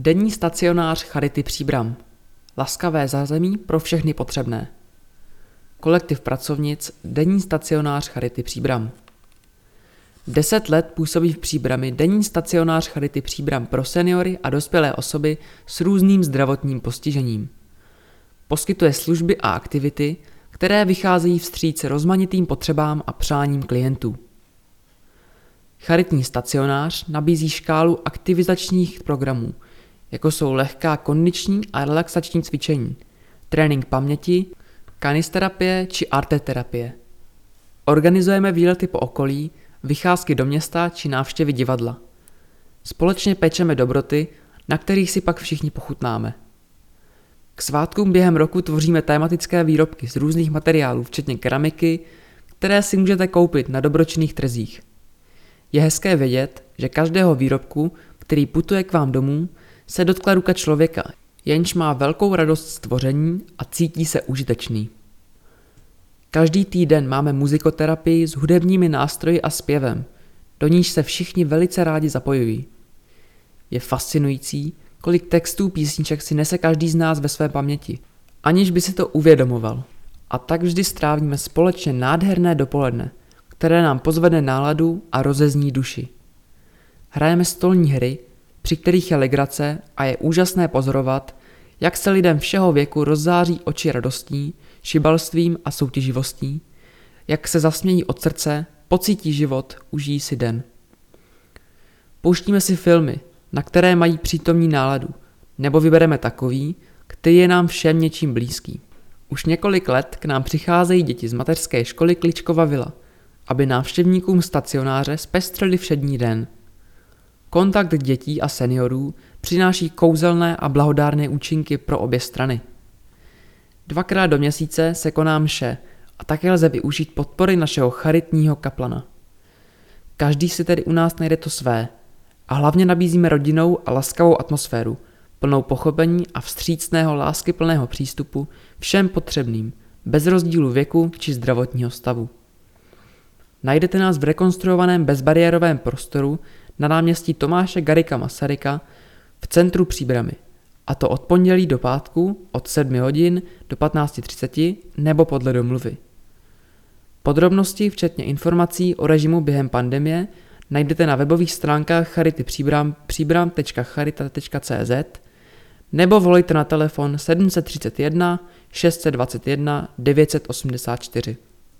Denní stacionář Charity Příbram. Laskavé zázemí pro všechny potřebné. Kolektiv pracovnic Denní stacionář Charity Příbram. Deset let působí v Příbrami denní stacionář Charity Příbram pro seniory a dospělé osoby s různým zdravotním postižením. Poskytuje služby a aktivity, které vycházejí vstříc rozmanitým potřebám a přáním klientů. Charitní stacionář nabízí škálu aktivizačních programů, jako jsou lehká kondiční a relaxační cvičení, trénink paměti, kanisterapie či arteterapie. Organizujeme výlety po okolí, vycházky do města či návštěvy divadla. Společně pečeme dobroty, na kterých si pak všichni pochutnáme. K svátkům během roku tvoříme tématické výrobky z různých materiálů, včetně keramiky, které si můžete koupit na dobročinných trzích. Je hezké vědět, že každého výrobku, který putuje k vám domů, se dotkla ruka člověka, jenž má velkou radost z tvoření a cítí se užitečný. Každý týden máme muzikoterapii s hudebními nástroji a zpěvem, do níž se všichni velice rádi zapojují. Je fascinující, kolik textů písniček si nese každý z nás ve své paměti, aniž by si to uvědomoval. A tak vždy strávíme společně nádherné dopoledne, které nám pozvede náladu a rozezní duši. Hrajeme stolní hry, při kterých je legrace a je úžasné pozorovat, jak se lidem všeho věku rozzáří oči radostí, šibalstvím a soutěživostí, jak se zasmějí od srdce, pocítí život, užijí si den. Pouštíme si filmy, na které mají přítomní náladu, nebo vybereme takový, který je nám všem něčím blízký. Už několik let k nám přicházejí děti z mateřské školy Kličkova vila, aby návštěvníkům stacionáře zpestřili všední den. Kontakt dětí a seniorů přináší kouzelné a blahodárné účinky pro obě strany. Dvakrát do měsíce se koná mše a také lze využít podpory našeho charitního kaplana. Každý si tedy u nás najde to své a hlavně nabízíme rodinou a laskavou atmosféru, plnou pochopení a vstřícného láskyplného přístupu všem potřebným, bez rozdílu věku či zdravotního stavu. Najdete nás v rekonstruovaném bezbariérovém prostoru na náměstí Tomáše Garika Masaryka v centru Příbramy. A to od pondělí do pátku od 7 hodin do 15.30 nebo podle domluvy. Podrobnosti, včetně informací o režimu během pandemie, najdete na webových stránkách Charity Příbram příbram.charita.cz nebo volejte na telefon 731 621 984.